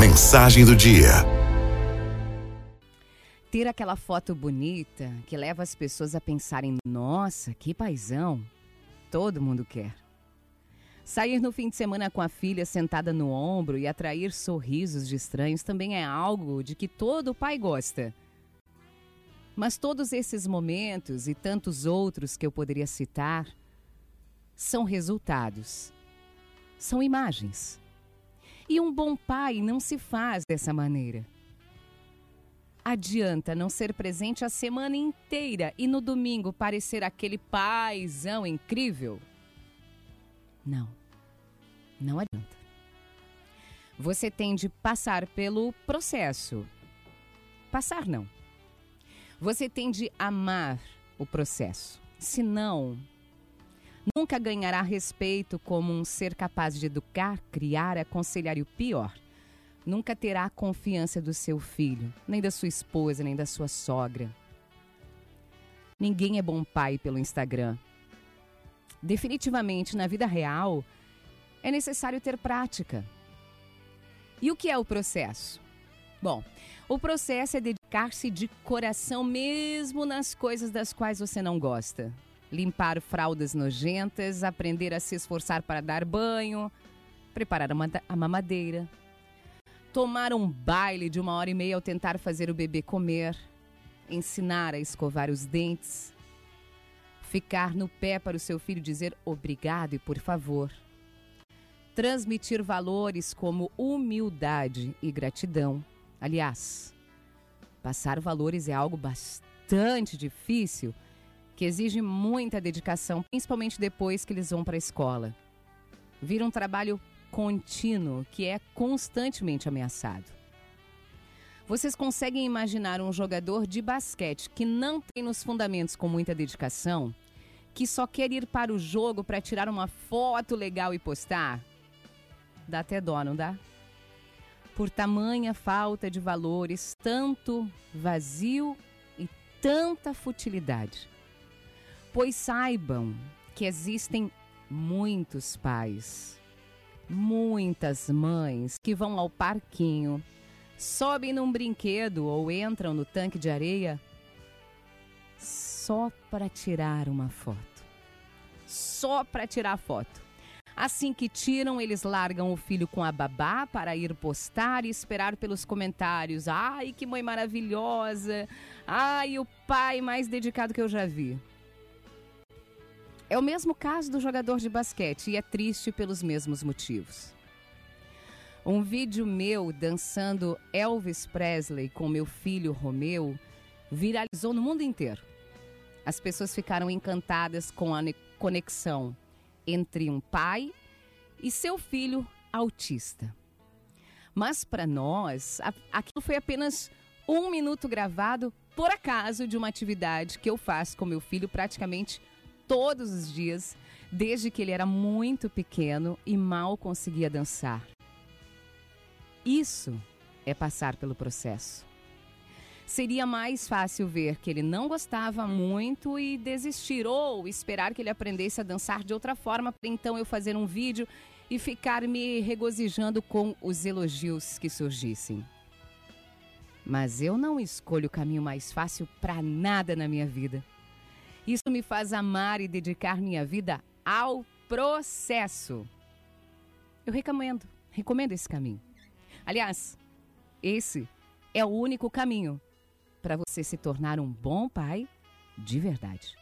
Mensagem do dia. Ter aquela foto bonita que leva as pessoas a pensarem: nossa, que paizão. Todo mundo quer. Sair no fim de semana com a filha sentada no ombro e atrair sorrisos de estranhos também é algo de que todo pai gosta. Mas todos esses momentos e tantos outros que eu poderia citar são resultados, são imagens. E um bom pai não se faz dessa maneira. Adianta não ser presente a semana inteira e no domingo parecer aquele paizão incrível? Não, não adianta. Você tem de passar pelo processo. Passar não. Você tem de amar o processo. Senão, nunca ganhará respeito como um ser capaz de educar, criar, aconselhar e o pior, nunca terá a confiança do seu filho, nem da sua esposa, nem da sua sogra. Ninguém é bom pai pelo Instagram. Definitivamente, na vida real, é necessário ter prática. E o que é o processo? Bom, o processo é dedicar-se de coração mesmo nas coisas das quais você não gosta. Limpar fraldas nojentas, aprender a se esforçar para dar banho, preparar a mamadeira, tomar um baile de uma hora e meia ao tentar fazer o bebê comer, ensinar a escovar os dentes, ficar no pé para o seu filho dizer obrigado e por favor, transmitir valores como humildade e gratidão. Aliás, passar valores é algo bastante difícil, que exige muita dedicação, principalmente depois que eles vão para a escola. Vira um trabalho contínuo que é constantemente ameaçado. Vocês conseguem imaginar um jogador de basquete que não tem nos fundamentos com muita dedicação, que só quer ir para o jogo para tirar uma foto legal e postar? Dá até dó, não dá? por tamanha falta de valores, tanto vazio e tanta futilidade. Pois saibam que existem muitos pais, muitas mães que vão ao parquinho, sobem num brinquedo ou entram no tanque de areia só para tirar uma foto. Só para tirar foto. Assim que tiram, eles largam o filho com a babá para ir postar e esperar pelos comentários. Ai, que mãe maravilhosa! Ai, o pai mais dedicado que eu já vi. É o mesmo caso do jogador de basquete e é triste pelos mesmos motivos. Um vídeo meu dançando Elvis Presley com meu filho Romeu viralizou no mundo inteiro. As pessoas ficaram encantadas com a conexão entre um pai e seu filho autista. Mas para nós, aquilo foi apenas um minuto gravado por acaso de uma atividade que eu faço com meu filho praticamente todos os dias, desde que ele era muito pequeno e mal conseguia dançar. Isso é passar pelo processo seria mais fácil ver que ele não gostava muito e desistir, ou esperar que ele aprendesse a dançar de outra forma, para então eu fazer um vídeo e ficar me regozijando com os elogios que surgissem. Mas eu não escolho o caminho mais fácil para nada na minha vida. Isso me faz amar e dedicar minha vida ao processo. Eu recomendo, recomendo esse caminho. Aliás, esse é o único caminho para você se tornar um bom pai de verdade.